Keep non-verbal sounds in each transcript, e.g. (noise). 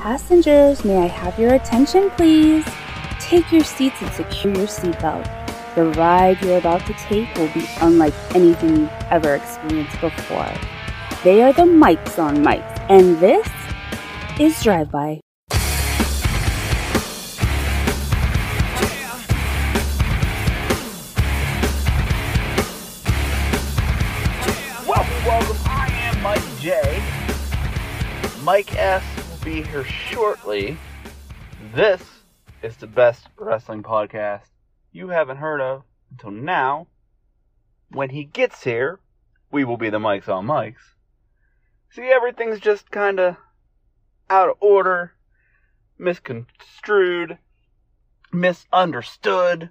Passengers, may I have your attention, please? Take your seats and secure your seatbelt. The ride you're about to take will be unlike anything you've ever experienced before. They are the mics on mics, and this is Drive By. Welcome, welcome. I am Mike J. Mike S be here shortly. This is the best wrestling podcast you haven't heard of until now. When he gets here, we will be the mics on mics. See, everything's just kind of out of order, misconstrued, misunderstood.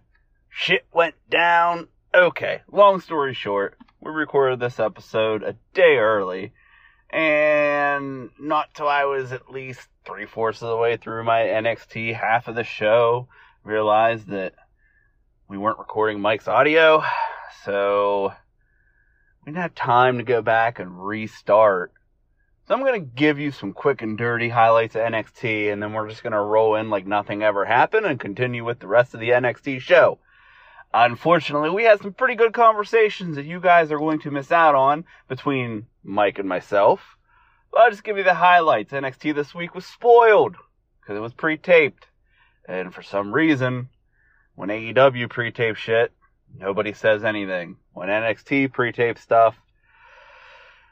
Shit went down. Okay, long story short, we recorded this episode a day early, and not till I was at least three fourths of the way through my NXT half of the show, realized that we weren't recording Mike's audio, so we didn't have time to go back and restart. So I'm gonna give you some quick and dirty highlights of NXT, and then we're just gonna roll in like nothing ever happened and continue with the rest of the NXT show. Unfortunately, we had some pretty good conversations that you guys are going to miss out on between Mike and myself. But I'll just give you the highlights. NXT this week was spoiled because it was pre-taped. And for some reason, when AEW pre-tape shit, nobody says anything. When NXT pre-tape stuff,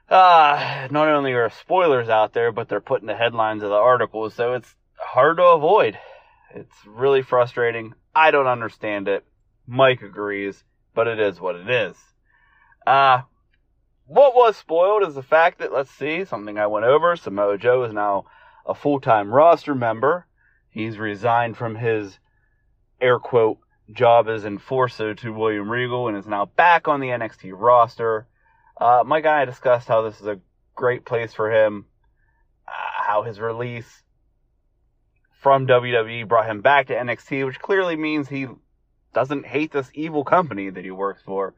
uh, not only are spoilers out there, but they're putting the headlines of the articles, so it's hard to avoid. It's really frustrating. I don't understand it. Mike agrees, but it is what it is. Uh, what was spoiled is the fact that, let's see, something I went over, Samoa Joe is now a full-time roster member. He's resigned from his, air quote, job as enforcer to William Regal and is now back on the NXT roster. Uh, Mike and I discussed how this is a great place for him, uh, how his release from WWE brought him back to NXT, which clearly means he doesn't hate this evil company that he works for.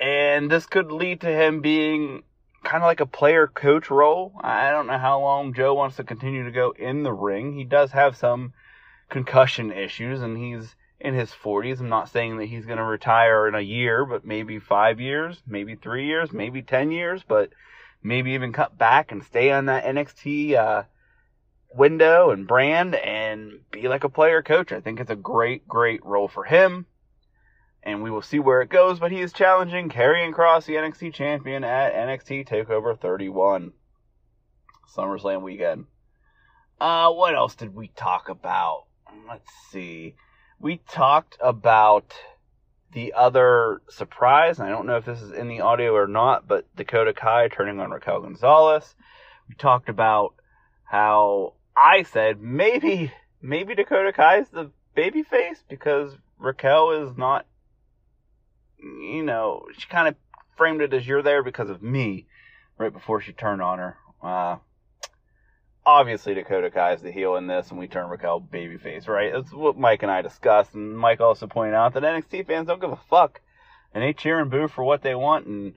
And this could lead to him being kind of like a player coach role. I don't know how long Joe wants to continue to go in the ring. He does have some concussion issues and he's in his 40s. I'm not saying that he's going to retire in a year, but maybe five years, maybe three years, maybe 10 years, but maybe even cut back and stay on that NXT, uh, window and brand and be like a player coach. I think it's a great, great role for him. And we will see where it goes, but he is challenging Karrion Kross, the NXT champion, at NXT TakeOver 31. SummerSlam weekend. Uh, what else did we talk about? Let's see. We talked about the other surprise. I don't know if this is in the audio or not, but Dakota Kai turning on Raquel Gonzalez. We talked about how I said maybe maybe Dakota Kai is the baby face because Raquel is not you know, she kind of framed it as you're there because of me right before she turned on her. Uh, obviously Dakota Kai is the heel in this and we turn Raquel babyface, right? That's what Mike and I discussed and Mike also pointed out that NXT fans don't give a fuck and they cheer and boo for what they want and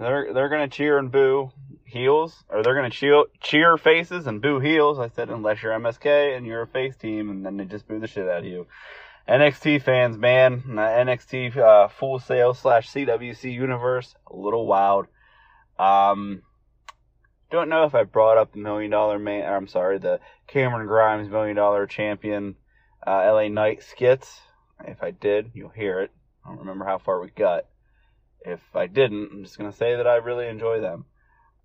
they're they're gonna cheer and boo heels, or they're gonna cheer cheer faces and boo heels. I said unless you're MSK and you're a face team, and then they just boo the shit out of you. NXT fans, man, NXT uh, Full Sail slash CWC universe, a little wild. Um, don't know if I brought up the million dollar man. I'm sorry, the Cameron Grimes million dollar champion uh, LA Knight skits. If I did, you'll hear it. I don't remember how far we got. If I didn't, I'm just gonna say that I really enjoy them.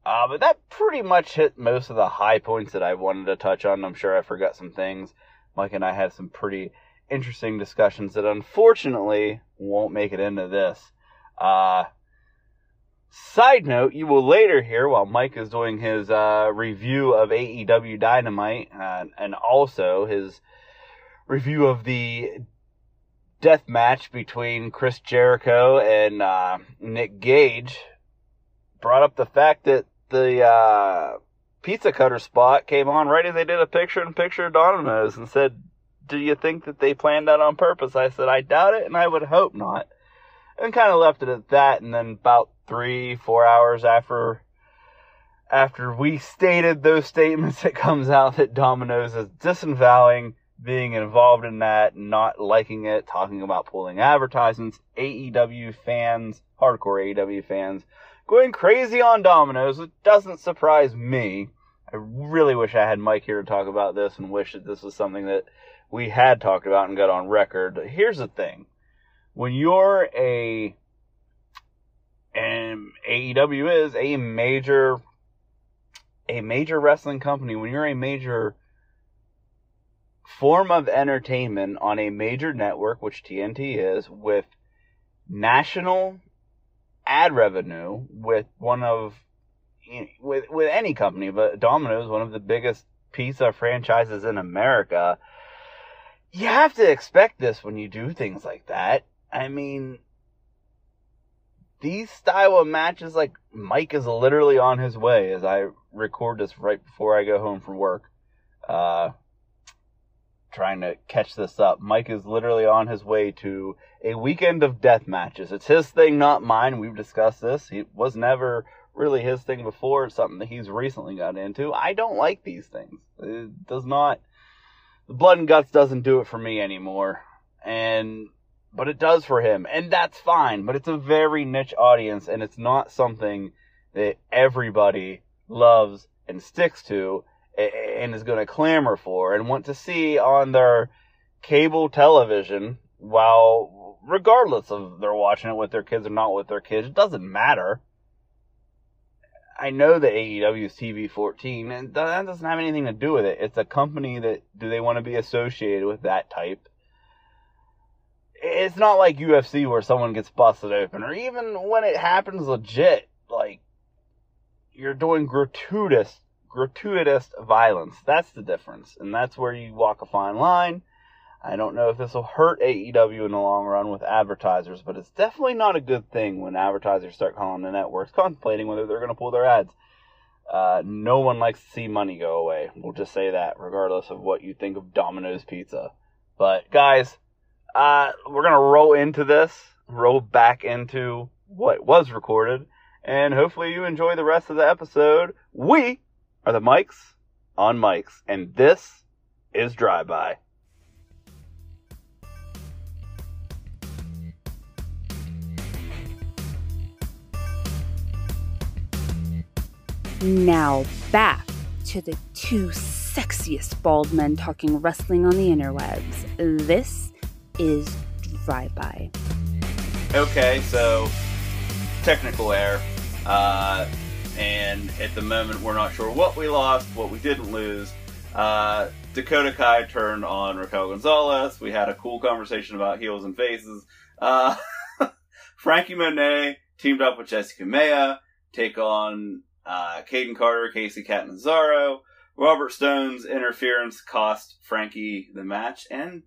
Uh, but that pretty much hit most of the high points that I wanted to touch on. I'm sure I forgot some things. Mike and I had some pretty interesting discussions that unfortunately won't make it into this. Uh, side note, you will later hear while Mike is doing his uh, review of AEW Dynamite uh, and also his review of the death match between Chris Jericho and uh, Nick Gage brought up the fact that the uh, pizza cutter spot came on right as they did a picture in picture of Domino's and said, Do you think that they planned that on purpose? I said, I doubt it, and I would hope not. And kind of left it at that, and then about three, four hours after after we stated those statements, (laughs) it comes out that Domino's is disavowing being involved in that, not liking it, talking about pulling advertisements. AEW fans, hardcore AEW fans, going crazy on Domino's. It doesn't surprise me. I really wish I had Mike here to talk about this and wish that this was something that we had talked about and got on record. Here's the thing. When you're a and AEW is a major a major wrestling company, when you're a major form of entertainment on a major network, which TNT is, with national ad revenue, with one of with with any company, but Domino's, one of the biggest pizza franchises in America, you have to expect this when you do things like that. I mean, these style of matches, like Mike is literally on his way as I record this right before I go home from work. Uh, trying to catch this up. Mike is literally on his way to a weekend of death matches. It's his thing, not mine. We've discussed this. It was never really his thing before. It's something that he's recently got into. I don't like these things. It does not. The blood and guts doesn't do it for me anymore. And but it does for him, and that's fine. But it's a very niche audience, and it's not something that everybody loves and sticks to and is going to clamor for and want to see on their cable television while regardless of they're watching it with their kids or not with their kids it doesn't matter i know that aew is tv 14 and that doesn't have anything to do with it it's a company that do they want to be associated with that type it's not like UFC where someone gets busted open, or even when it happens legit, like you're doing gratuitous, gratuitous violence. That's the difference, and that's where you walk a fine line. I don't know if this will hurt AEW in the long run with advertisers, but it's definitely not a good thing when advertisers start calling the networks contemplating whether they're going to pull their ads. Uh, no one likes to see money go away. We'll just say that, regardless of what you think of Domino's Pizza. But guys, uh, we're gonna roll into this, roll back into what was recorded, and hopefully you enjoy the rest of the episode. We are the mics on mics, and this is Drive By. Now back to the two sexiest bald men talking wrestling on the interwebs. This is Drive By. Okay, so technical error. Uh, and at the moment, we're not sure what we lost, what we didn't lose. Uh, Dakota Kai turned on Raquel Gonzalez. We had a cool conversation about heels and faces. Uh, (laughs) Franky Monet teamed up with Jessica Kamea, take on uh, Kayden Carter, Kacy Catanzaro. Robert Stone's interference cost Franky the match, and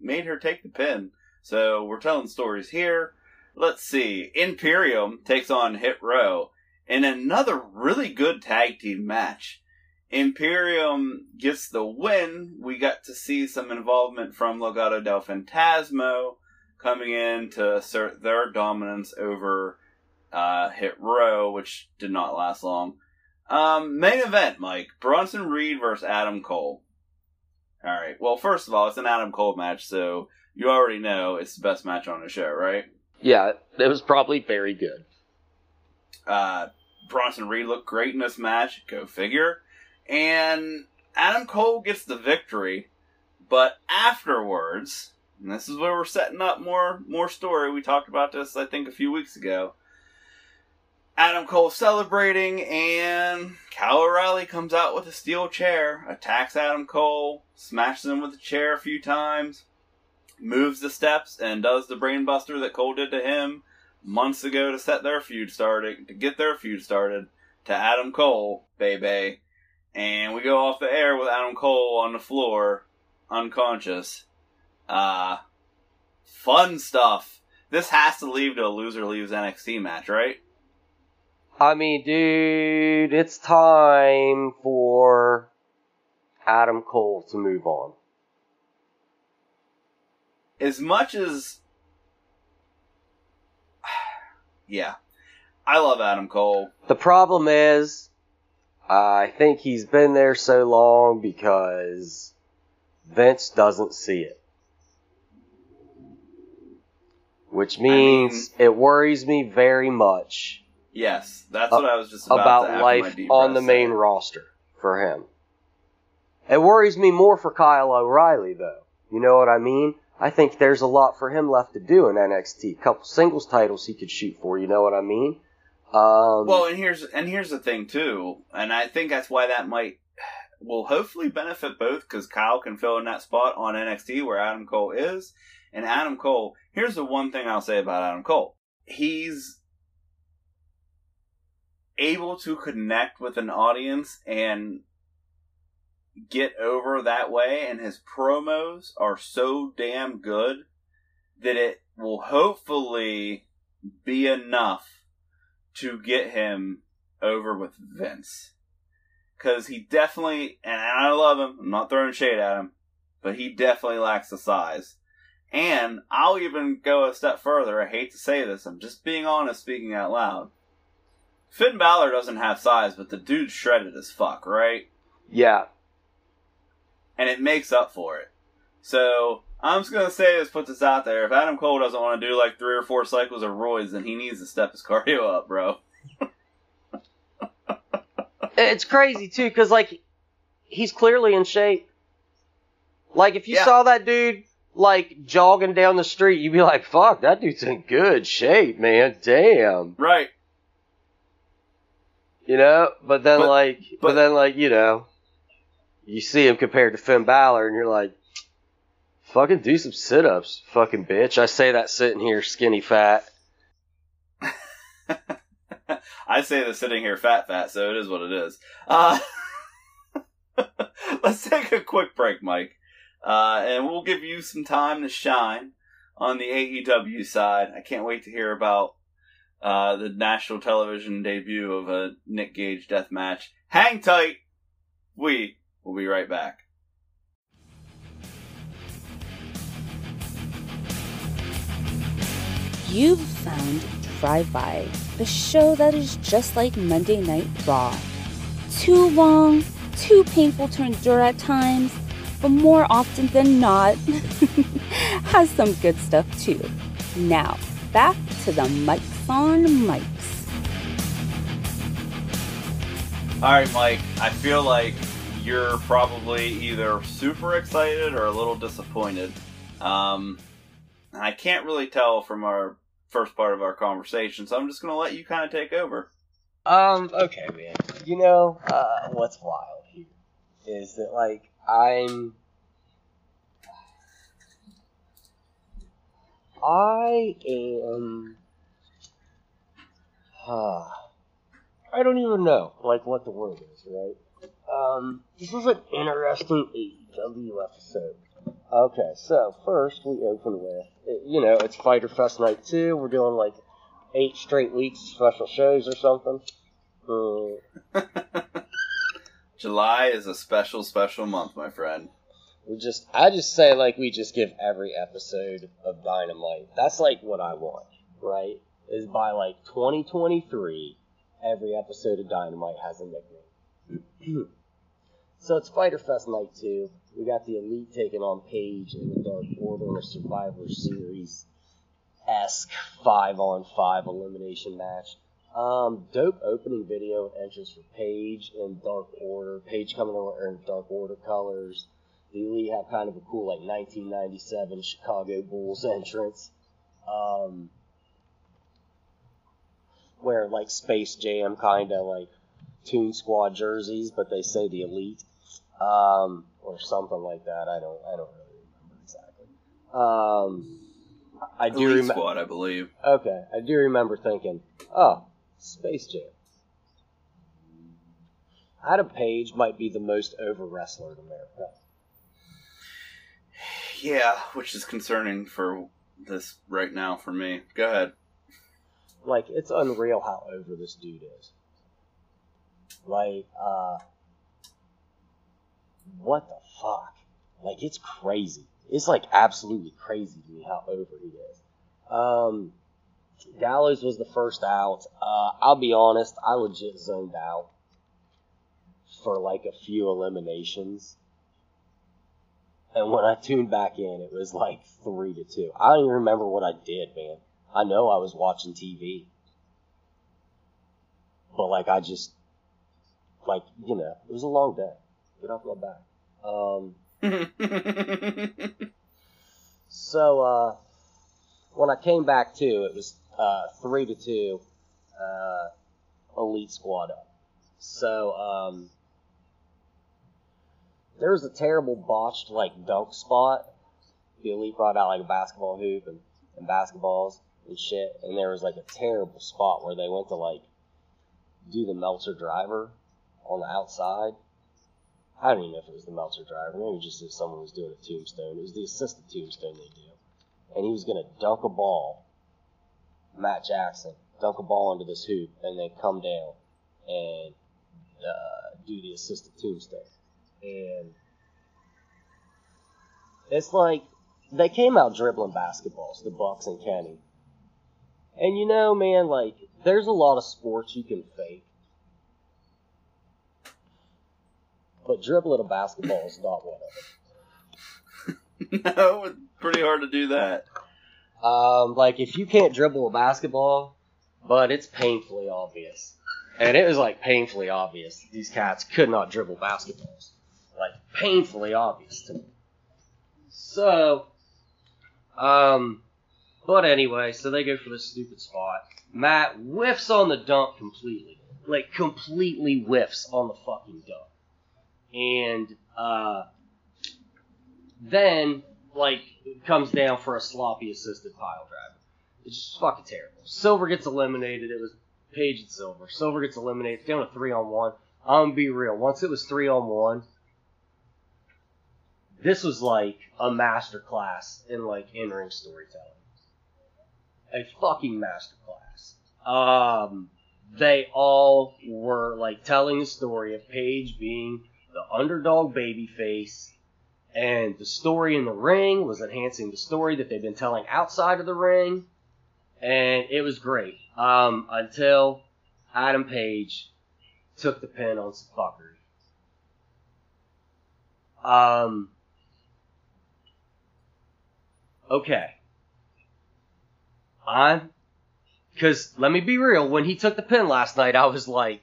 made her take the pin. So we're telling stories here. Let's see. Imperium takes on Hit Row in another really good tag team match. Imperium gets the win. We got to see some involvement from Legado del Fantasma coming in to assert their dominance over uh, Hit Row, which did not last long. Um, main event, Mike. Bronson Reed versus Adam Cole. All right. Well, first of all, it's an Adam Cole match, so you already know it's the best match on the show, right? Yeah, it was probably very good. Uh, Bronson Reed looked great in this match. Go figure. And Adam Cole gets the victory, but afterwards, and this is where we're setting up more more story. We talked about this, I think, a few weeks ago. Adam Cole celebrating, and Kyle O'Reilly comes out with a steel chair, attacks Adam Cole, smashes him with the chair a few times, moves the steps, and does the brainbuster that Cole did to him months ago to set their feud started, to get their feud started, to Adam Cole, baby. And we go off the air with Adam Cole on the floor, unconscious. Uh, fun stuff. This has to lead to a loser leaves NXT match, right? I mean, dude, it's time for Adam Cole to move on. As much as. (sighs) Yeah. I love Adam Cole. The problem is, I think he's been there so long because Vince doesn't see it. Which means it worries me very much Yes, that's Uh, what I was just about, to about my life on the main roster for him. It worries me more for Kyle O'Reilly, though. You know what I mean? I think there's a lot for him left to do in NXT. A couple singles titles he could shoot for. You know what I mean? Um, Well, and here's and here's the thing too, and I think that's why that might will hopefully benefit both because Kyle can fill in that spot on NXT where Adam Cole is, and Adam Cole. Here's the one thing I'll say about Adam Cole: he's able to connect with an audience and get over that way, and his promos are so damn good that it will hopefully be enough to get him over with Vince. Because he definitely, and I love him, I'm not throwing shade at him, but he definitely lacks the size. And I'll even go a step further. I hate to say this, I'm just being honest, speaking out loud. Finn Balor doesn't have size, but the dude's shredded as fuck, right? yeah, and it makes up for it. So I'm just gonna say this, put this out there. If Adam Cole doesn't want to do like three or four cycles of roids, then he needs to step his (laughs) cardio up, bro. it's crazy too because like he's clearly in shape. Like if you Yeah. saw that dude like jogging down the street, you'd be like, "Fuck, that dude's in good shape, man. Damn." Right. You know, but then But- like, but, but- then like, you know, you see him compared to Finn Balor, and you're like, fucking do some sit-ups, fucking bitch. I say that sitting here, skinny fat. (laughs) I say that sitting here fat fat, so it is what it is. Uh, (laughs) let's take a quick break, Mike, uh, and we'll give you some time to shine on the AEW side. I can't wait to hear about uh, the national television debut of a Nick Gage death match. Hang tight. We will be right back. You've found Drive By, the show that is just like Monday Night Raw. Too long, too painful to endure at times, but more often than not, (laughs) has some good stuff too. Now, back to the mics on mics. All right, Mike. I feel like you're probably either super excited or a little disappointed. Um, I can't really tell from our first part of our conversation, so I'm just going to let you kind of take over. Um, okay, man. You know, uh, what's wild here is that, like, I'm. I am. Uh, I don't even know, like, what the word is, right? Um, this is an interesting AEW episode. Okay, so first we open with, you know, it's Fighter Fest Night 2. We're doing, like, eight straight weeks of special shows or something. Uh, (laughs) July is a special, special month, my friend. we just, I just say like we just give every episode of Dynamite. That's like what I want, right? Is by like 2023, every episode of Dynamite has a nickname. (clears throat) so it's Fighter Fest Night 2. We got the Elite taking on Page in the Dark Order Survivor Series esque five on five elimination match. Um, dope opening video entrance for Page in Dark Order. Page coming over in Dark Order colors. The Elite have kind of a cool like 1997 Chicago Bulls (laughs) entrance. Um, wear like Space Jam kind of like Toon Squad jerseys, but they say the Elite, um, or something like that. I don't, I don't really remember exactly. Um, I do Elite remember. Squad, I believe. Okay, I do remember thinking, oh, Space Jam. Adam Page might be the most over wrestler in America. Yeah, which is concerning for this right now for me. Go ahead. Like, it's unreal how over this dude is. Like, uh, what the fuck? Like, it's crazy. It's like absolutely crazy to me how over he is. Um, Gallows was the first out. Uh, I'll be honest, I legit zoned out. for like a few eliminations. And when I tuned back in, it was like three to two. I don't even remember what I did, man. I know I was watching TV. But like I just like, you know, it was a long day. Get off my back. Um (laughs) so uh when I came back to, it was uh three to two, uh elite squad up. So um there was a terrible botched like dunk spot. The elite brought out like a basketball hoop and, and basketballs and shit, and there was like a terrible spot where they went to like do the Meltzer driver on the outside. I don't even know if it was the Meltzer driver. Maybe just if someone was doing a tombstone. It was the assisted tombstone they do. And he was going to dunk a ball, Matt Jackson, dunk a ball into this hoop, and then come down and uh, do the assisted tombstone. And it's like they came out dribbling basketballs, the Bucks and Kenny. And you know, man, like there's a lot of sports you can fake. But dribbling a basketball is not one of them. (laughs) no, it's pretty hard to do that. Um, like if you can't dribble a basketball, but it's painfully obvious. And it was like painfully obvious these cats could not dribble basketballs. Like painfully obvious to me. So, um, but anyway, so they go for this stupid spot. Matt whiffs on the dunk completely. Like completely whiffs on the fucking dunk. And uh then like comes down for a sloppy assisted pile driver. It's just fucking terrible. Silver gets eliminated. It was Page and Silver. Silver gets eliminated. Down to three on one. I'm gonna be real. Once it was three on one, this was like a master class in like in-ring storytelling. A fucking master class. Um, they all were like telling the story of Page being the underdog babyface, and the story in the ring was enhancing the story that they've been telling outside of the ring, and it was great. Um, until Adam Page took the pin on some fuckery. Um, okay. I'm, cause let me be real, when he took the pin last night, I was like,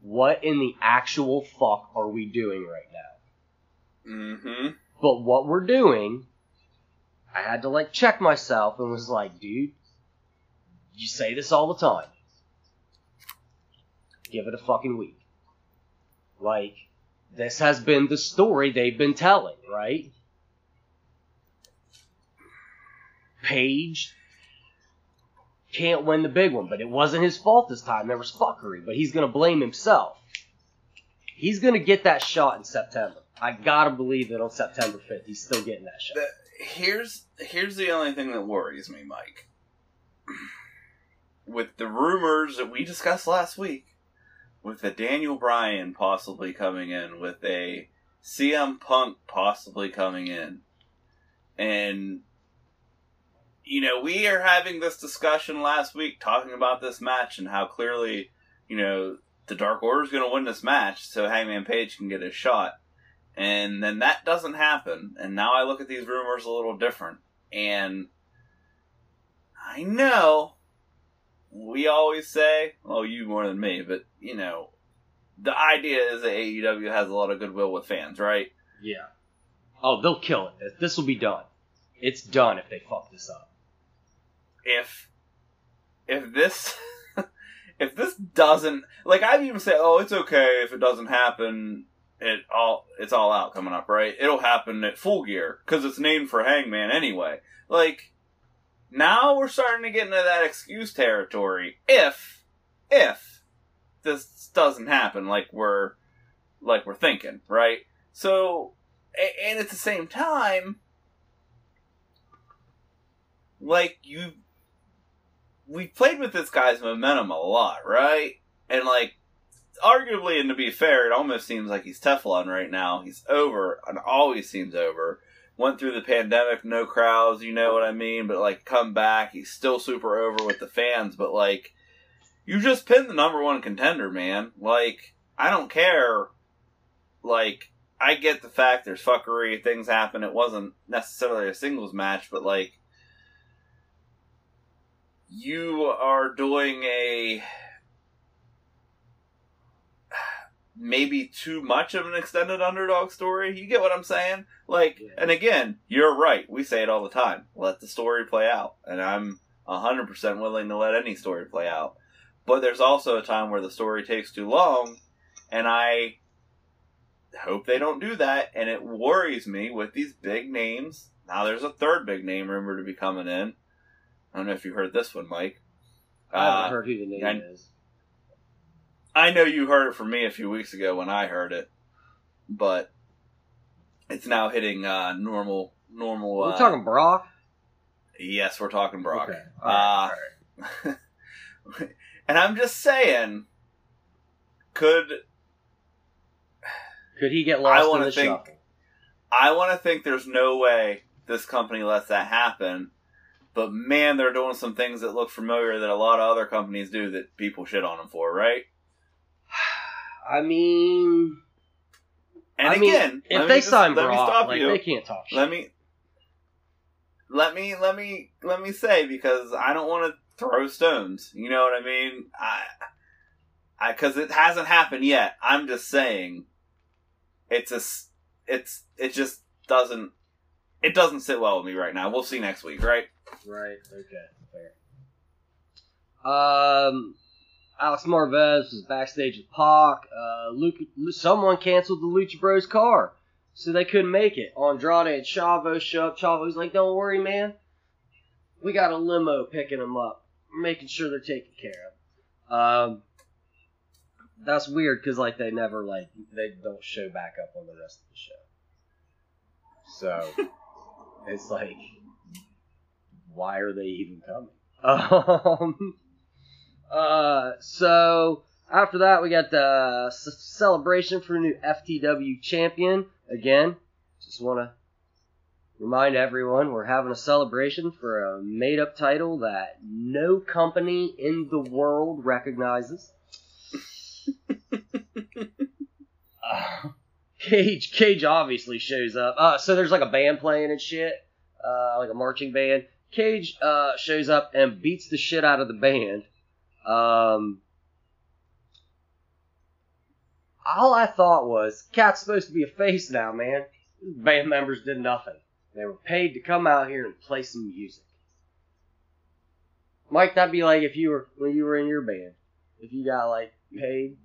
what in the actual fuck are we doing right now? Mm-hmm. But what we're doing, I had to like check myself and was like, dude, you say this all the time. Give it a fucking week. Like, this has been the story they've been telling, right? Page can't win the big one, but it wasn't his fault this time. There was fuckery, but he's gonna blame himself. He's gonna get that shot in September. I gotta believe that on September 5th, he's still getting that shot. The, here's here's the only thing that worries me, Mike. With the rumors that we discussed last week, with the Daniel Bryan possibly coming in, with a CM Punk possibly coming in, and you know we are having this discussion last week talking about this match and how clearly you know the Dark Order is going to win this match, so Hangman Page can get his shot. And then that doesn't happen. And now I look at these rumors a little different. And I know we always say, well, you more than me, but you know, the idea is that AEW has a lot of goodwill with fans, right? Yeah. Oh, they'll kill it. This will be done. It's done if they fuck this up. If if this (laughs) if this doesn't like I've even said, oh, it's okay if it doesn't happen it all it's all out coming up, right? It'll happen at Full Gear because it's named for Hangman anyway. Like now we're starting to get into that excuse territory. If if this doesn't happen, like we're like we're thinking, right? So, and at the same time, like you, we played with this guy's momentum a lot, right? And like arguably, and to be fair, it almost seems like he's Teflon right now. He's over, and always seems over. Went through the pandemic, no crowds, you know what I mean? But like, come back, he's still super over with the fans. But like, you just pinned the number one contender, man. Like, I don't care. Like, I get the fact there's fuckery, things happen. It wasn't necessarily a singles match, but like, you are doing a maybe too much of an extended underdog story. You get what I'm saying? Like, Yeah. and again, you're right. We say it all the time. Let the story play out. And I'm 100% willing to let any story play out. But there's also a time where the story takes too long, and I hope they don't do that. And it worries me with these big names. Now there's a third big name rumored to be coming in. I don't know if you heard this one, Mike. I haven't Uh, heard who the name is. I know you heard it from me a few weeks ago when I heard it, but it's now hitting uh, normal normal. We're uh, talking Brock. Yes, we're talking Brock. Okay. Right, Uh, right. (laughs) and I'm just saying, could Could he get I lost in wanna the think- shuffle? I want to think there's no way this company lets that happen. But man, they're doing some things that look familiar that a lot of other companies do that people shit on them for, right? (sighs) I mean, And I mean, again, if let me they just- sign let me Brock, stop like you. they can't talk shit. let me let me let me let me say because I don't want to throw stones. You know what I mean? I I because it hasn't happened yet. I'm just saying it's a it's it just doesn't it doesn't sit well with me right now. We'll see next week, right? Right. Okay. Fair. Um, Alex Marvez was backstage with Pac. Uh, Luke, someone canceled the Lucha Bros car, so they couldn't make it. Andrade and Chavo show up. Chavo's like, "Don't worry, man. We got a limo picking them up, making sure they're taken care of." Um, that's weird because like they never like they don't show back up on the rest of the show. So (laughs) it's like why are they even coming? (laughs) Um, uh, so after that, we got the c- celebration for a new FTW champion. Again, just want to remind everyone we're having a celebration for a made up title that no company in the world recognizes. (laughs) Uh, Cage, Cage obviously shows up. Uh, so there's like a band playing and shit, uh, like a marching band. Cage uh, shows up and beats the shit out of the band. Um, all I thought was, Cat's supposed to be a face now, man. Band members did nothing. They were paid to come out here and play some music. Mike, that'd be like if you were when you were in your band. If you got like paid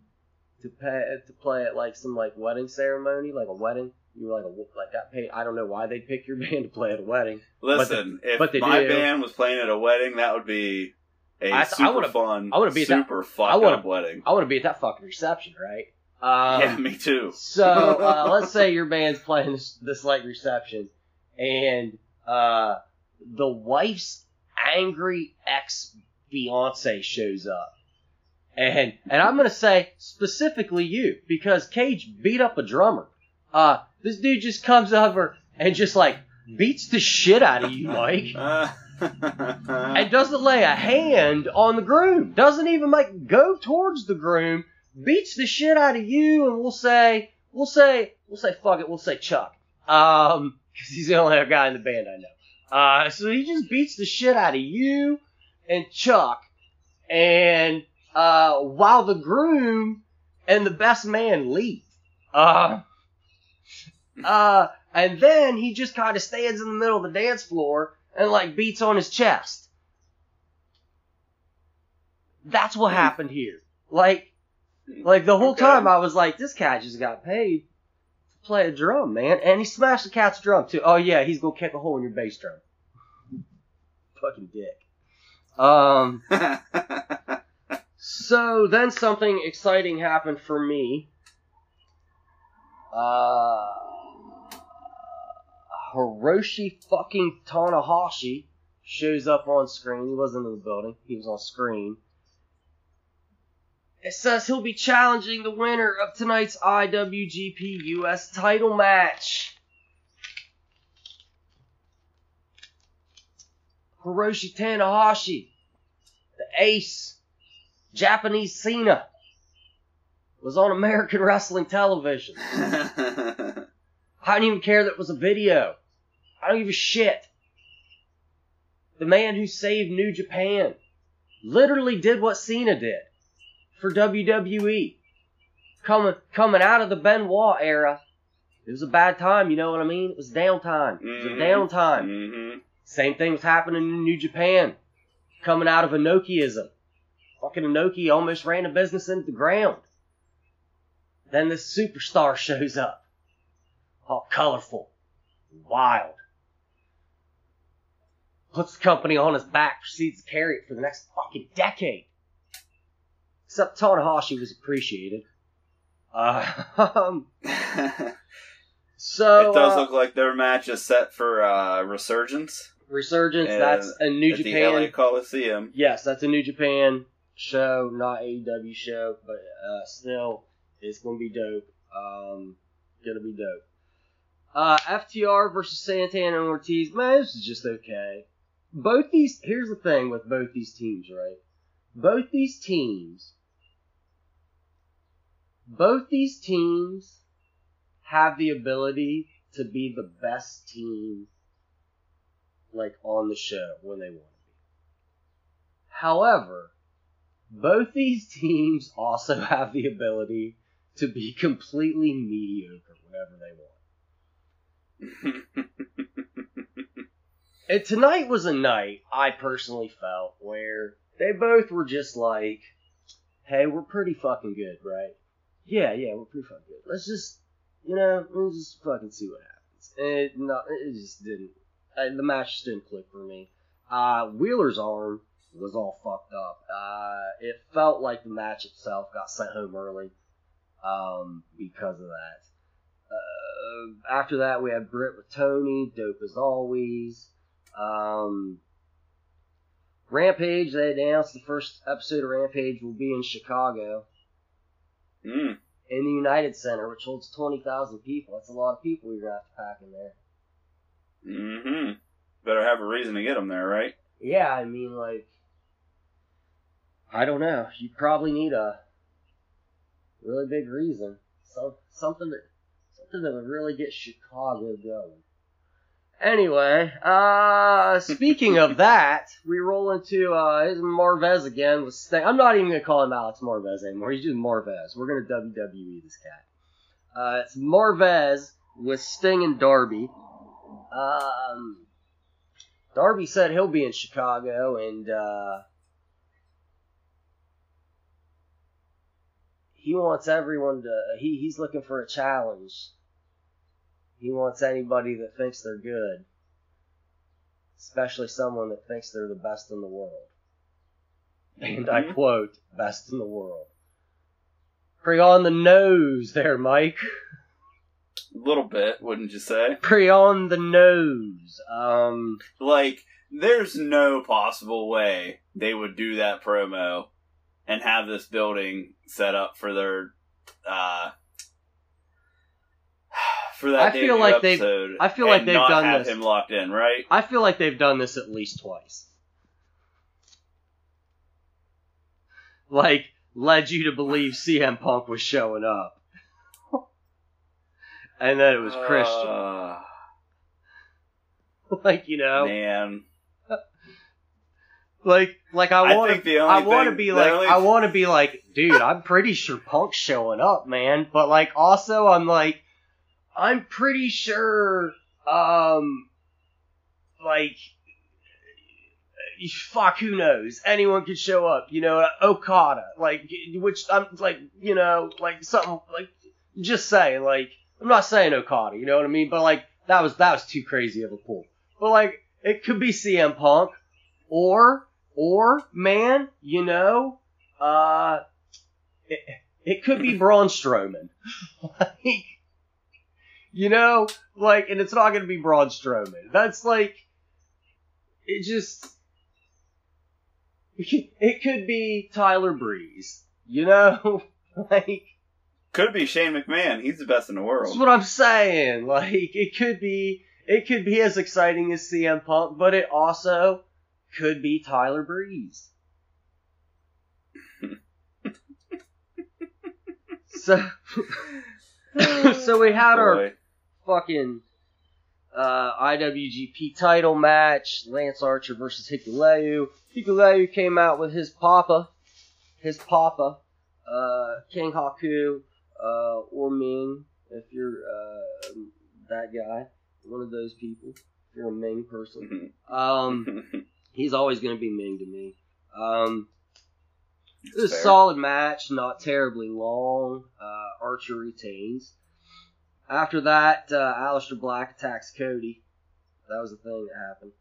to pay to play at like some like wedding ceremony, like a wedding. You were like a like got paid. I don't know why they'd pick your (laughs) band to play at a wedding. Listen, but they if my do. band was playing at a wedding, that would be a I- I super wanna- fun, I be at that- super fucked I wanna- up wedding. I want to be at that fucking reception, right? Um, yeah, me too. So (laughs) uh, let's say your band's playing this, this like reception, and uh, the wife's angry ex fiance shows up, and and I'm gonna say specifically you because Cage beat up a drummer. Uh, this dude just comes over and just like beats the shit out of you, Mike. (laughs) and doesn't lay a hand on the groom. Doesn't even like go towards the groom. Beats the shit out of you, and we'll say, we'll say, we'll say, fuck it, we'll say Chuck, um, because he's the only other guy in the band I know. Uh, so he just beats the shit out of you and Chuck, and uh, while the groom and the best man leave. Uh, uh, and then he just kind of stands in the middle of the dance floor and like beats on his chest. That's what happened here. Like, like the whole Okay. time I was like, this cat just got paid to play a drum, man, and he smashed the cat's drum too. Oh yeah, he's gonna kick a hole in your bass drum. Fucking dick. Um. (laughs) So then something exciting happened for me. Uh, Hiroshi fucking Tanahashi shows up on screen. He wasn't in the building. He was on screen. It says he'll be challenging the winner of tonight's IWGP US title match. Hiroshi Tanahashi, the ace, Japanese Cena, was on American (laughs) Wrestling Television. (laughs) I don't even care that it was a video. I don't give a shit. The man who saved New Japan literally did what Cena did for WWE. Coming coming out of the Benoit era, it was a bad time. You know what I mean? It was downtime. It was a Mhm. downtime. mm-hmm. Same thing was happening in New Japan. Coming out of Inokiism. Fucking Inoki almost ran a business into the ground. Then this superstar (laughs) shows up. All colorful. Wild. Puts the company on his back, proceeds to carry it for the next fucking decade. Except Tanahashi was appreciated. Uh, (laughs) so it does uh, look like their match is set for uh, Resurgence Resurgence, uh, that's a New Japan. the LA Coliseum. Yes, that's a New Japan show, not AEW show, but uh, still, it's gonna be dope. Um, gonna be dope. Uh, FTR versus Santana and Ortiz. Man, this is just okay. Both these. Here's the thing with both these teams, right? Both these teams. Both these teams have the ability to be the best team, like on the show when they want to be. However, both these teams also (laughs) have the ability to be completely mediocre whenever they want. (laughs) And tonight was a night I personally felt where they both were just like, "Hey, we're pretty fucking good, right? Yeah, yeah, we're pretty fucking good. Let's just, you know, let's just fucking see what happens." And it, no, it just didn't. Uh, the match just didn't click for me. Uh, Wheeler's arm was all fucked up. Uh, it felt like the match itself got sent home early um, because of that. Uh, after that, we had Britt with Tony, dope as always. Um, Rampage, they announced the first episode of Rampage will be in Chicago, mm. in the United Center, which holds 20,000 people. That's a lot of people you're going to have to pack in there. Mm-hmm. Better have a reason to get them there, right? Yeah, I mean, like, I don't know. You probably need a really big reason. Some, something that, something that would really get Chicago going. Anyway, uh, speaking of (laughs) that, we roll into, uh, Marvez again with Sting. I'm not even gonna call him Alex Marvez anymore. He's just Marvez. We're gonna WWE this cat. Uh, it's Marvez with Sting and Darby. Um, Darby said he'll be in Chicago and, uh, he wants everyone to, he, he's looking for a challenge. He wants anybody that thinks they're good, especially someone that thinks they're the best in the world. And I Mhm. quote, best in the world. Pretty on the nose there, Mike. A little bit, wouldn't you say? Pretty on the nose. Um, Like, there's no possible way they would do that promo and have this building set up for their uh for that I feel like they've- I feel like they've not done have this. him locked in, right? I feel like they've done this at least twice. Like, led you to believe CM Punk was showing up. and then it was Christian. Uh, (laughs) like, you know, man. Like, like I want to, I want to be like, only- I want to be like, dude, I'm pretty sure Punk's showing up, man. But like, also, I'm like, I'm pretty sure, um, like, fuck, who knows? Anyone could show up, you know, Okada, like, which I'm like, you know, like something, like, just saying, like, I'm not saying Okada, you know what I mean? But like, that was that was too crazy of a pull. But like, it could be CM Punk, or or man, you know, uh, it, it could be Braun Strowman, (laughs) like, you know, like, and it's not gonna be Braun Strowman. That's like, it just, (laughs) it could be Tyler Breeze, you know, (laughs) like. Could be Shane McMahon. He's the best in the world. That's what I'm saying. Like it could be it could be as exciting as CM Punk, but it also could be Tyler Breeze. So, (laughs) so we had our fucking uh, IWGP title match, Lance Archer versus Hikuleo. Hikuleo came out with his papa, his papa, uh, King Haku, uh, or Meng, if you're uh, that guy, one of those people. If you're a Meng person, um, (laughs) he's always going to be Meng to me. Um, it was a solid match, not terribly long. Uh, Archer retains. After that, uh, Aleister Black attacks Cody. That was the thing that happened.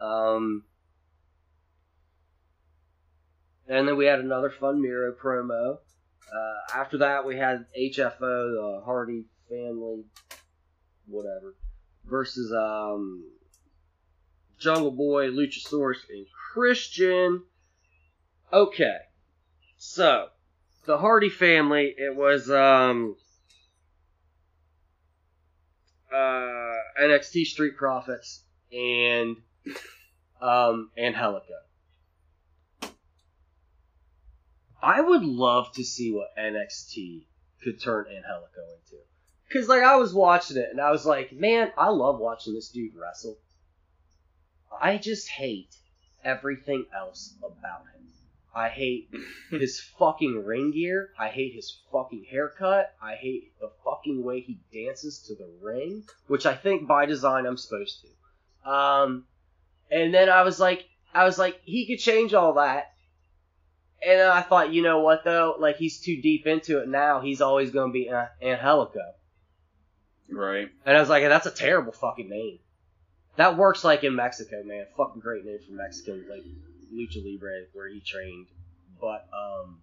Um, and then we had another fun Miro promo. Uh, after that, we had HFO, the Hardy family, whatever, versus um, Jungle Boy, Luchasaurus, and Christian. Okay, so the Hardy family, it was um, uh, NXT Street Profits and um, Angelico. I would love to see what NXT could turn Angelico into. Cause like I was watching it and I was like, man, I love watching this dude wrestle. I just hate everything else about him. I hate (laughs) his fucking ring gear. I hate his fucking haircut. I hate the fucking way he dances to the ring, which I think by design I'm supposed to. Um, and then I was like, I was like, he could change all that. And I thought, you know what though? Like he's too deep into it now. He's always gonna be uh, Angelico. right. And I was like, that's a terrible fucking name. That works like in Mexico, man. Fucking great name for Mexican, like Lucha Libre, where he trained. But um,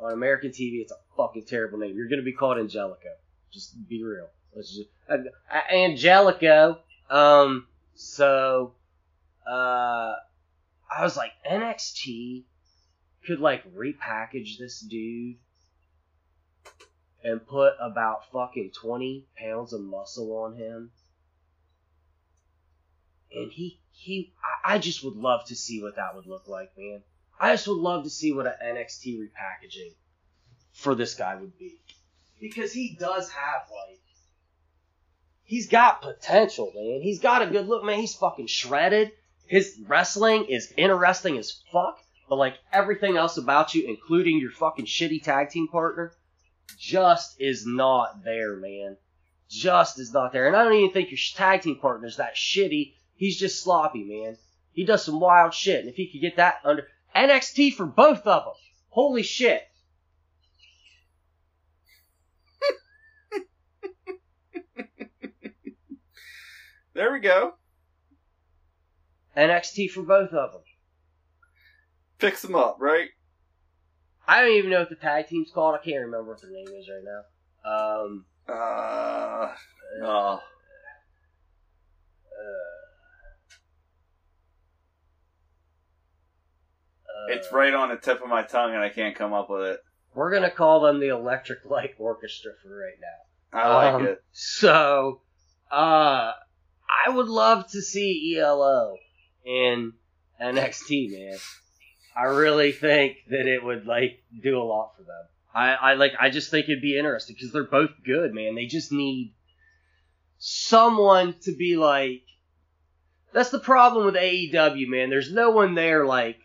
on American TV, it's a fucking terrible name. You're gonna be called Angelico. Just be real. Let's just uh, uh, Angelico. Um, so uh, I was like, NXT could like repackage this dude and put about fucking 20 pounds of muscle on him. And he, he, I, I just would love to see what that would look like, man. I just would love to see what an NXT repackaging for this guy would be. Because he does have, like, he's got potential, man. He's got a good look, man. He's fucking shredded. His wrestling is interesting as fuck. But, like, everything else about you, including your fucking shitty tag team partner, just is not there, man. Just is not there. And I don't even think your tag team partner is that shitty. He's just sloppy, man. He does some wild shit. And if he could get that under NXT for both of them, holy shit. (laughs) There we go. NXT for both of them. Fix them up, right? I don't even know what the tag team's called. I can't remember what their name is right now. Um, Uh, oh, uh, it's right on the tip of my tongue, and I can't come up with it. We're gonna call them the Electric Light Orchestra for right now. I like Um, it. So, uh, I would love to see ELO in NXT, man. I really think that it would like do a lot for them. I, I like, I just think it'd be interesting because they're both good, man. They just need someone to be like. That's the problem with AEW, man. There's no one there like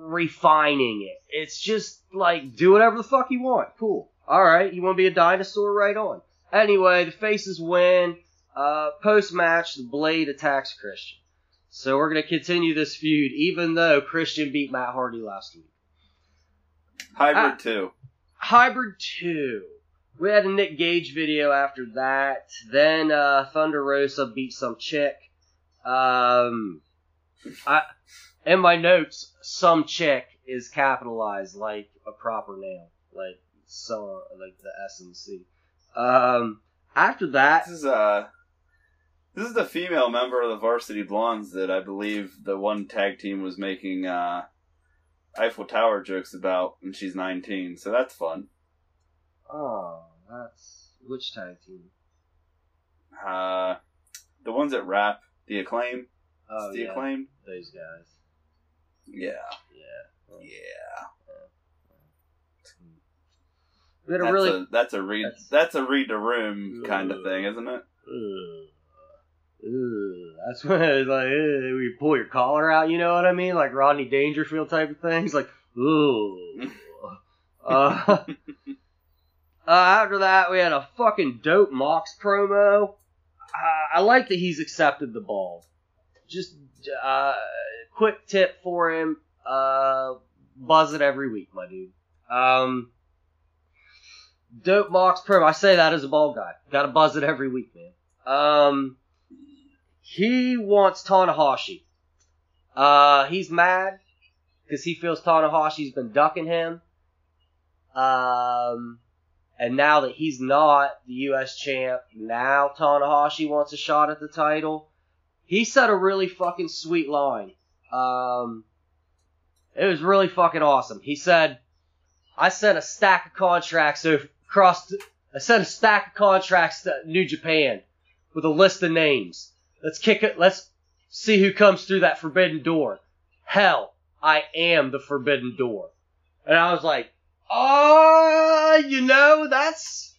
refining it. It's just like do whatever the fuck you want. Cool. All right, you want to be a dinosaur? Right on. Anyway, the faces win. Uh, Post match, the Blade attacks Christian. So we're gonna continue this feud, even though Christian beat Matt Hardy last week. Hybrid ah. two. Hybrid 2. We had a Nick Gage video after that. Then uh, Thunder Rosa beat some chick. Um, I in my notes, some chick is capitalized like a proper name, like so, like the S and C. Um, after that, This is uh this is the female member of the Varsity Blondes that I believe the one tag team was making uh Eiffel Tower jokes about, and she's 19, so that's fun. oh, that's which tag team? Uh, the ones that rap, the acclaim, Oh the yeah, acclaim. those guys. Yeah, Yeah. yeah. We had a That's really. a that's a read That's- that's, a read the room kind of thing, isn't it? Ugh. Ugh. That's (laughs) when it's like, ugh, you pull your collar out, you know what I mean? Like Rodney Dangerfield type of thing. It's like, ooh. (laughs) uh, uh, after that, we had a fucking dope Mox promo. Uh, I like that he's accepted the ball. Just uh, quick tip for him: uh, buzz it every week, my dude. Um, dope Mox promo. I say that as a ball guy. Got to buzz it every week, man. Um, he wants Tanahashi. Uh, he's mad because he feels Tanahashi's been ducking him. Um, and now that he's not the U.S. champ, now Tanahashi wants a shot at the title. He said a really fucking sweet line. Um, it was really fucking awesome. He said, "I sent a stack of contracts across. I sent a stack of contracts to New Japan with a list of names. Let's kick it. Let's see who comes through that forbidden door. Hell, I am the forbidden door." And I was like, "Oh, you know, that's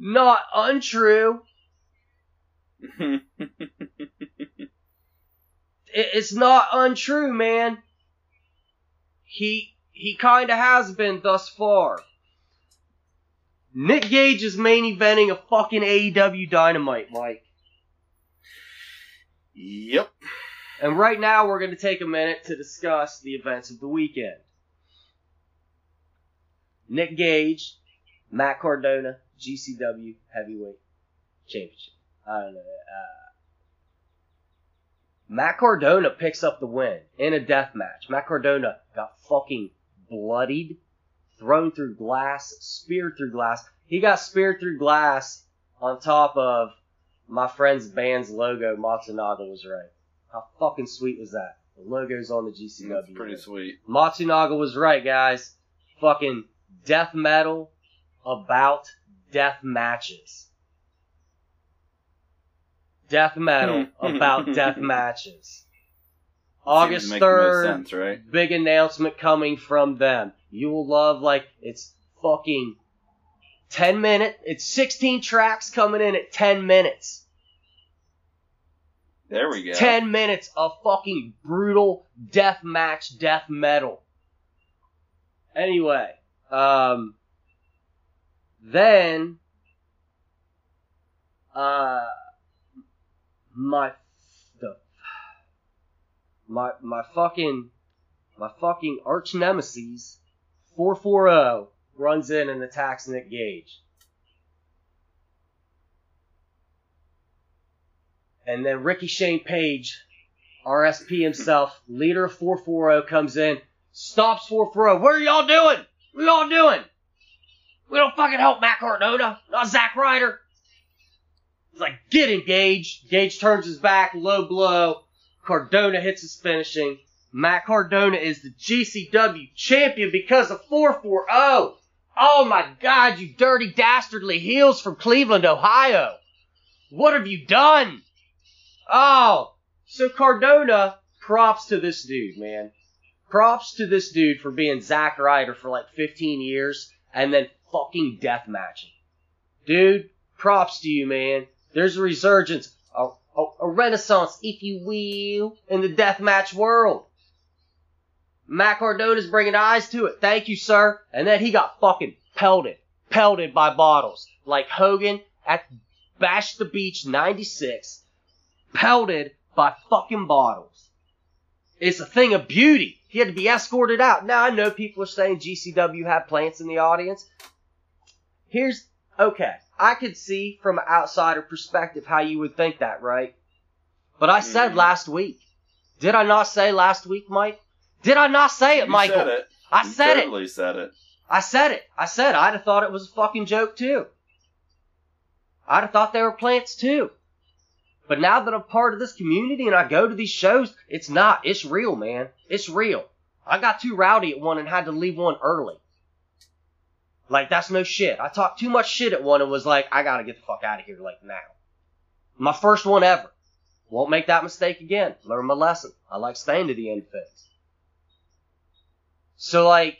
not untrue. (laughs) it, it's not untrue, man. He he kind of has been thus far. Nick Gage is main eventing a fucking AEW Dynamite, Mike. yep. And right now, we're going to take a minute to discuss the events of the weekend. Nick Gage, Matt Cardona, GCW Heavyweight Championship. I don't know. Uh, Matt Cardona picks up the win in a death match. Matt Cardona got fucking bloodied, thrown through glass, speared through glass. He got speared through glass on top of my friend's band's logo. Matsunaga was right. How fucking sweet was that? The logo's on the GCW. That's pretty sweet. Matsunaga was right, guys. Fucking death metal about death matches. Death metal (laughs) about death matches. August Seems to make the most 3rd, sense, right? big announcement coming from them. You will love, like, it's fucking 10 minute, it's 16 tracks coming in at 10 minutes. There we go. 10 minutes of fucking brutal death match death metal. Anyway, um, then, uh, my, the, my, my fucking, my fucking arch nemesis, 440, runs in and attacks Nick Gage. And then Ricky Shane Page, RSP himself, leader of 440, comes in, stops 440. What are y'all doing? What are y'all doing? We don't fucking help Matt Cardona, not Zack Ryder. Like, get engaged. Gage turns his back, low blow. Cardona hits his finishing. Matt Cardona is the GCW champion because of 440. Oh my god, you dirty dastardly heels from Cleveland, Ohio. What have you done? Oh, so Cardona, props to this dude, man. Props to this dude for being Zack Ryder for like 15 years and then fucking death matching. Dude, props to you, man. There's a resurgence, a, a, a renaissance, if you will, in the deathmatch world. Matt Cardona's bringing eyes to it. Thank you, sir. And then he got fucking pelted, pelted by bottles. Like Hogan at Bash the Beach 96, pelted by fucking bottles. It's a thing of beauty. He had to be escorted out. Now I know people are saying GCW had plants in the audience. Here's, okay, I could see from an outsider perspective how you would think that, right? But I said Mhm. last week. Did I not say last week, Mike? Did I not say it, You Michael? said it. I You said it. said it. I said it. I said I'd have thought it was a fucking joke too. I'd have thought they were plants too. But now that I'm part of this community and I go to these shows, it's not. It's real, man. It's real. I got too rowdy at one and had to leave one early. Like, that's no shit. I talked too much shit at one and was like, I gotta get the fuck out of here, like, now. My first one ever. Won't make that mistake again. Learn my lesson. I like staying to the end of things. So, like,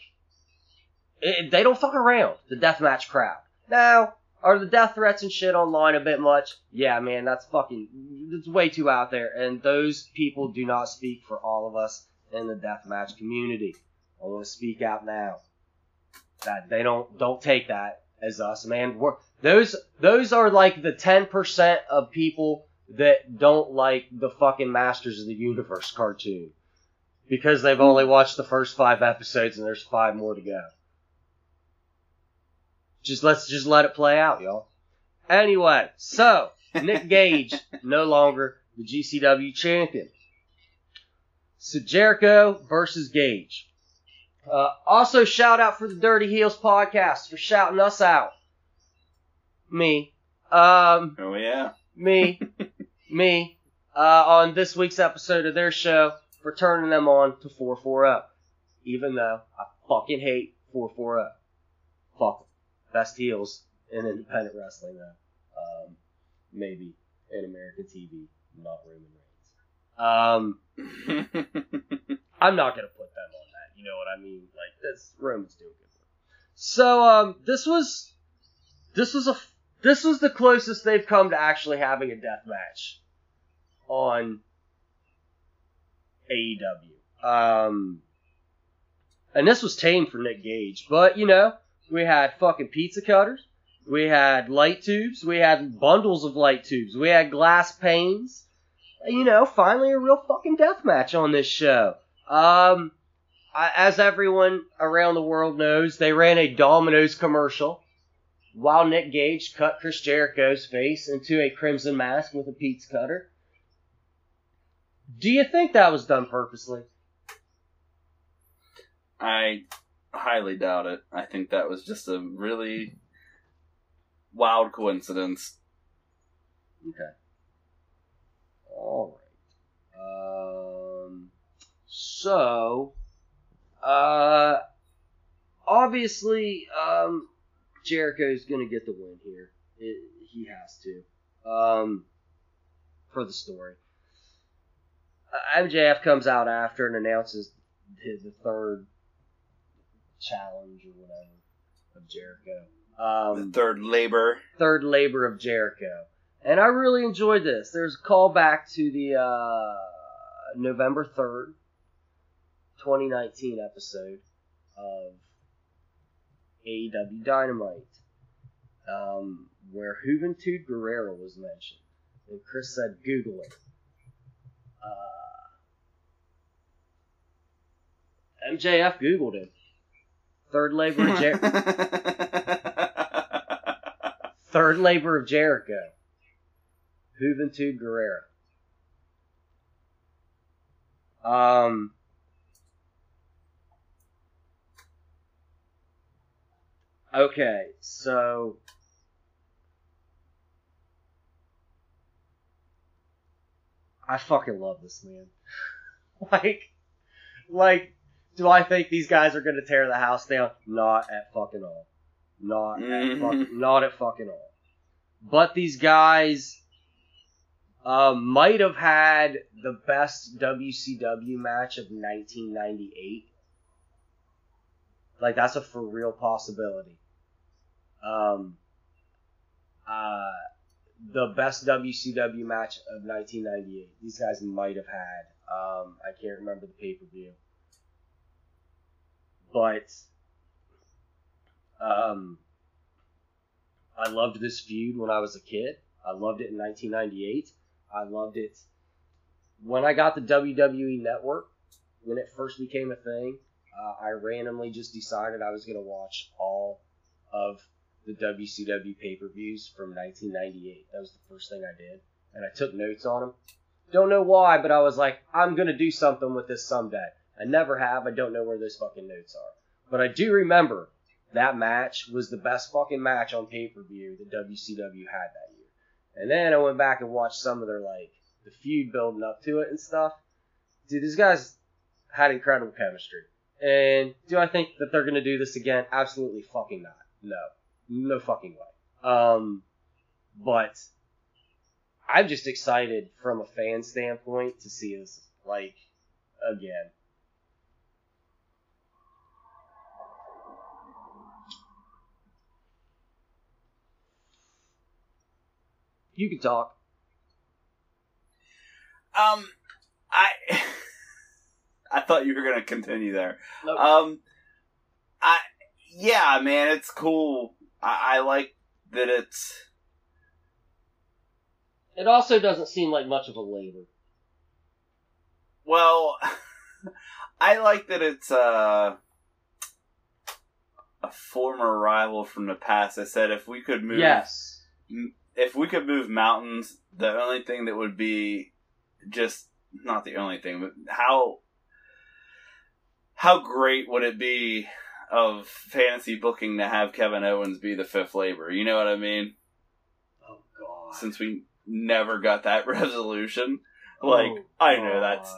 It, they don't fuck around. The deathmatch crowd. Now, are the death threats and shit online a bit much? Yeah, man, that's fucking. It's way too out there, and those people do not speak for all of us in the deathmatch community. I want to speak out now. That they don't don't take that as us, man. We're, those those are like the ten percent of people that don't like the fucking Masters of the Universe cartoon because they've only watched the first five episodes and there's five more to go. Just let's just let it play out, y'all. Anyway, so Nick Gage (laughs) no longer the GCW champion. So Jericho versus Gage. Uh, also, shout out for the Dirty Heels podcast for shouting us out. Me. Um, Oh yeah. me, (laughs) me, uh, on this week's episode of their show for turning them on to 440. Even though I fucking hate 440. Fuck. Best heels in independent wrestling, though. Um, maybe in American TV, not Roman Reigns. Um, (laughs) I'm not gonna put them on. You know what I mean? Like this Roman's doing good. work. So um, this was this was a this was the closest they've come to actually having a death match on AEW. Um, and this was tame for Nick Gage, but you know we had fucking pizza cutters, we had light tubes, we had bundles of light tubes, we had glass panes. You know, finally a real fucking death match on this show. Um, as everyone around the world knows, they ran a Domino's commercial while Nick Gage cut Chris Jericho's face into a crimson mask with a pizza cutter. Do you think that was done purposely? I highly doubt it. I think that was just a really wild coincidence. Okay. All right. Um. So, uh, obviously, um, Jericho's gonna get the win here. It, he has to. Um, for the story. Uh, MJF comes out after and announces his, the third challenge or whatever of Jericho. Um, the third labor. third labor of Jericho. And I really enjoyed this. There's a callback to the uh, November 3rd, 2019 episode of AEW Dynamite, um, where Juventud Guerrera was mentioned. And Chris said, Google it. Uh, MJF Googled it. Third labor of Jer- (laughs) Third labor of Jericho. Juventud Guerrera. Um. Okay, so. I fucking love this man. (laughs) like, like, do I think these guys are gonna tear the house down? Not at fucking all. Not at Mhm. fuck, not at fucking all. But these guys um, might have had the best WCW match of 1998. Like that's a for real possibility. Um, uh, the best WCW match of 1998. These guys might have had. Um, I can't remember the pay per view, but um, I loved this feud when I was a kid. I loved it in 1998. I loved it when I got the WWE Network. When it first became a thing, uh, I randomly just decided I was going to watch all of the WCW pay per views from 1998. That was the first thing I did. And I took notes on them. Don't know why, but I was like, I'm to do something with this someday. I never have. I don't know where those fucking notes are. But I do remember that match was the best fucking match on pay per view that WCW had that year. And then I went back and watched some of their, like, the feud building up to it and stuff. Dude, these guys had incredible chemistry. And do I think that they're to do this again? Absolutely fucking not. No. No fucking way. Um, but I'm just excited from a fan standpoint to see this like again. You can talk. Um, I (laughs) I thought you were gonna continue there. Nope. Um, I yeah, man, it's cool I, I like that it's It also doesn't seem like much of a labor. well. (laughs) I like that it's uh a former rival from the past. I said if we could move Yes. if we could move mountains, the only thing that would be just not the only thing, but how how great would it be of fantasy booking to have Kevin Owens be the fifth labor? You know what I mean? Oh god. Since we never got that (laughs) resolution, like I know that's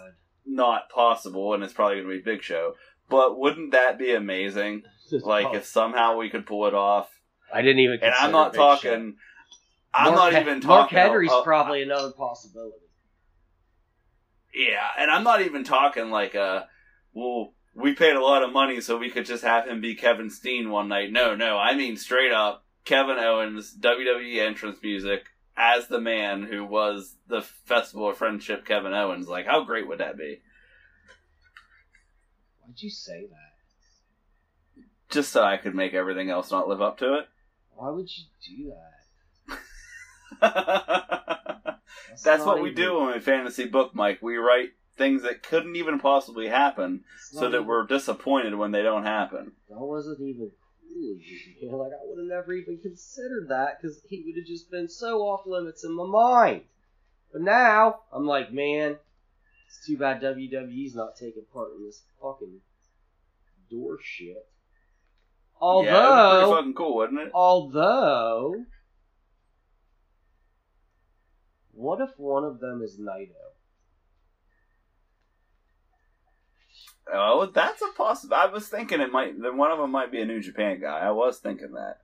not possible, and it's probably going to be Big Show. But wouldn't that be amazing? (laughs) Like Oh, if somehow we could pull it off. I didn't even. And I'm not Big Show. talking. I'm Mark not even talking. Mark Henry's uh, probably another possibility. Yeah, and I'm not even talking like uh well, we paid a lot of money so we could just have him be Kevin Steen one night. No, no, I mean straight up Kevin Owens, WWE entrance music as the man who was the Festival of Friendship Kevin Owens. Like how great would that be? Why'd you say that? Just so I could make everything else not live up to it. Why would you do that? (laughs) That's not what we even- do when we fantasy book, Mike. We write things that couldn't even possibly happen so that even- we're disappointed when they don't happen. That wasn't even cool. You know, like I would have never even considered that because he would have just been so off limits in my mind. But now I'm like, man, it's too bad WWE's not taking part in this fucking door shit. yeah, it pretty fucking cool, wouldn't it? although, what if one of them is Naito? Oh, that's a possible. I was thinking it might. Then one of them might be a New Japan guy. I was thinking that.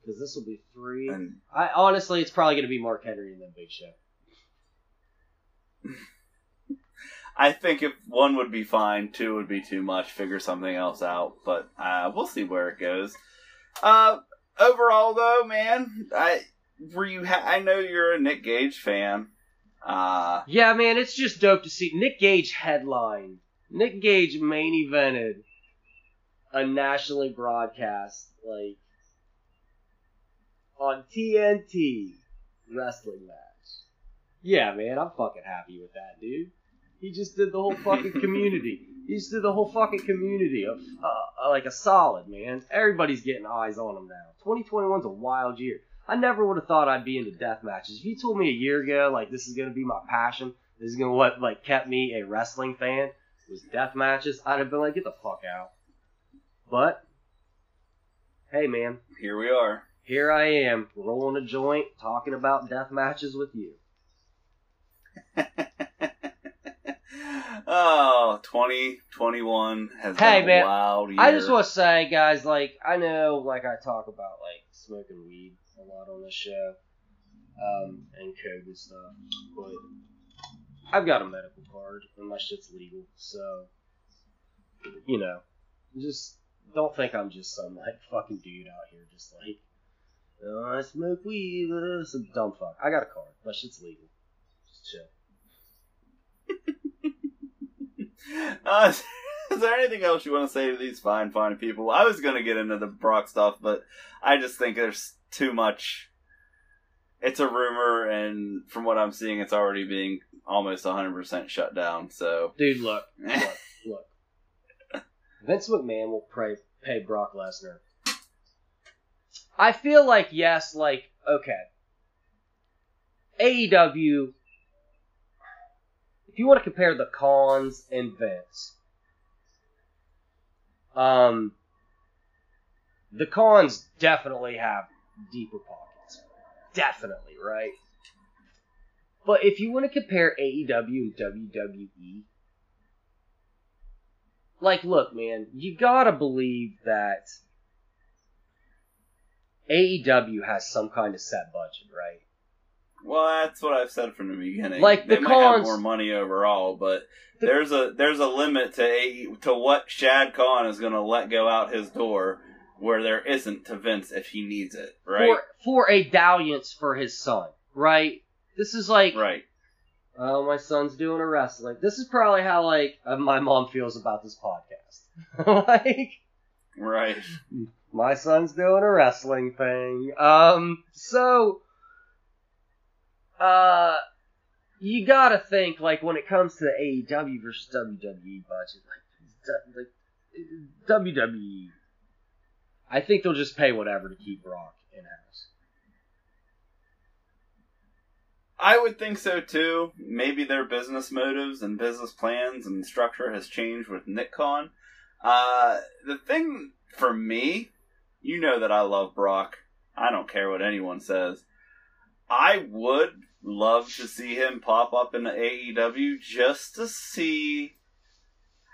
Because this will be three. And I honestly, it's probably going to be Mark Henry and then Big Show. (laughs) I think if one would be fine, two would be too much. Figure something else out. But uh, we'll see where it goes. Uh, overall, though, man, I were you? Ha- I know you're a Nick Gage fan. Uh, Yeah, man, it's just dope to see Nick Gage headline. Nick Gage main evented a nationally broadcast like on TNT wrestling match. Yeah, man, I'm fucking happy with that, dude. He just did the whole fucking (laughs) community. He just did the whole fucking community of uh, like a solid, man. Everybody's getting eyes on him now. 2021's a wild year. I never would have thought I'd be into death matches. If you told me a year ago, like this is gonna be my passion, this is gonna what like kept me a wrestling fan was death matches, I'd have been like, get the fuck out. But hey, man, here we are. here I am rolling a joint, talking about death matches with you. (laughs) oh, 2021 has Hey, been a man, wild year. I just want to say, guys, like I know, like I talk about like smoking weed a lot on the show, um, and COVID stuff, but I've got a medical card and my shit's legal, so you know, just don't think I'm just some like fucking dude out here just like. Oh, I smoke weed. uh, Some dumb fuck. I got a card. My shit's legal. Just chill. (laughs) Uh, is there anything else you want to say to these fine, fine people? I was going to get into the Brock stuff, but I just think there's too much. It's a rumor, and from what I'm seeing, it's already being almost 100% shut down. So, Dude, look, (laughs) look, look. Vince McMahon will pray, pay Brock Lesnar. I feel like yes, like okay. AEW. If you want to compare the Khans and Vince, um, the Khans definitely have deeper pockets, definitely right. But if you want to compare AEW and WWE, like, look, man, you gotta believe that AEW has some kind of set budget, right? Well, that's what I've said from the beginning. Like, they the might have more money overall, but The- there's a there's a limit to a, to what Shad Khan is going to let go out his door where there isn't to Vince if he needs it, right? For for a dalliance for his son, right? This is like right. Oh, my son's doing a wrestling. This is probably how like uh, my mom feels about this podcast. (laughs) like, Right. my son's doing a wrestling thing. Um, so, uh, you gotta think like when it comes to the AEW versus WWE budget, like, like WWE. I think they'll just pay whatever to keep Brock in house. I would think so too. Maybe their business motives and business plans and structure has changed with Nick Khan. Uh, the thing for me, you know that I love Brock. I don't care what anyone says. I would love to see him pop up in the AEW just to see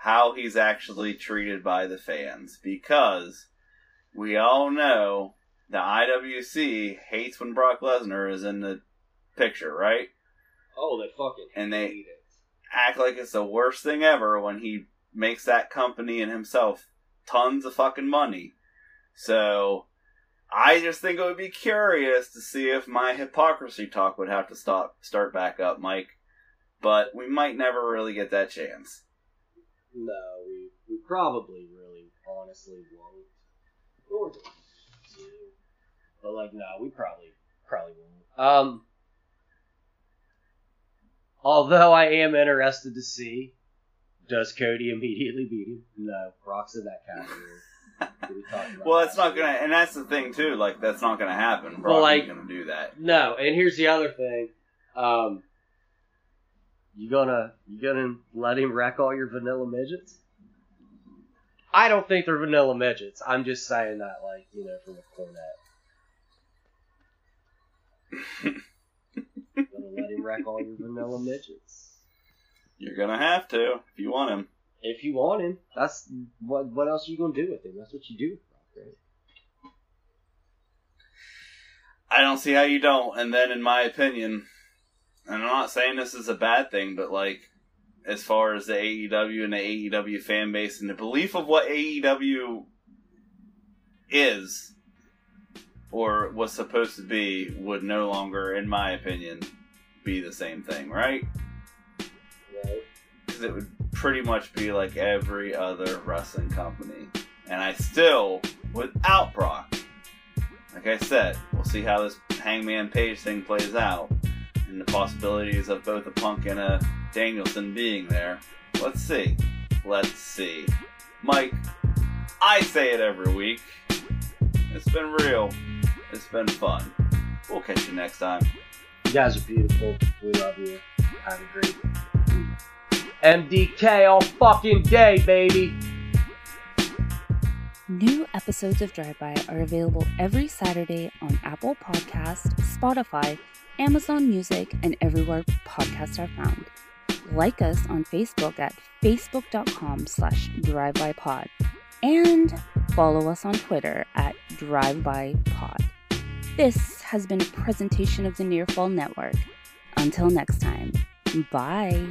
how he's actually treated by the fans because we all know the IWC hates when Brock Lesnar is in the picture, right? Oh, they fucking And they- it. Act like it's the worst thing ever when he makes that company and himself tons of fucking money. So I just think it would be curious to see if my hypocrisy talk would have to stop start back up, Mike. But we might never really get that chance. No, we, we probably really honestly won't. But like no, we probably probably won't. Um Although I am interested to see does Cody immediately beat him? No, Brock's in that category. We talked about well, that's not gonna, and that's the thing too. Like that's not gonna happen. Brock Well, like- ain't gonna do that. No, and here's the other thing. Um you gonna you gonna let him wreck all your vanilla midgets? I don't think they're vanilla midgets. I'm just saying that like, you know, from a Cornette. (laughs) gonna let him wreck all your vanilla midgets. You're gonna have to if you want him. If you want him, that's what what else are you gonna do with him? That's what you do right? I don't see how you don't. And then, in my opinion, and I'm not saying this is a bad thing, but like, as far as the AEW and the AEW fan base and the belief of what AEW is or was supposed to be would no longer, in my opinion, be the same thing, right? Right. Because it would pretty much be like every other wrestling company. And I still, without Brock, like I said, we'll see how this Hangman Page thing plays out. And the possibilities of both a Punk and a Danielson being there. Let's see. Let's see. Mike, I say it every week. It's been real. It's been fun. We'll catch you next time. You guys are beautiful. We love you. Have a great. MDK all fucking day, baby. New episodes of Drive By are available every Saturday on Apple Podcast, Spotify, Amazon Music, and everywhere podcasts are found. Like us on Facebook at facebook.com slash drivebypod and follow us on Twitter at drivebypod. This has been a presentation of the Nearfall Network. Until next time, bye.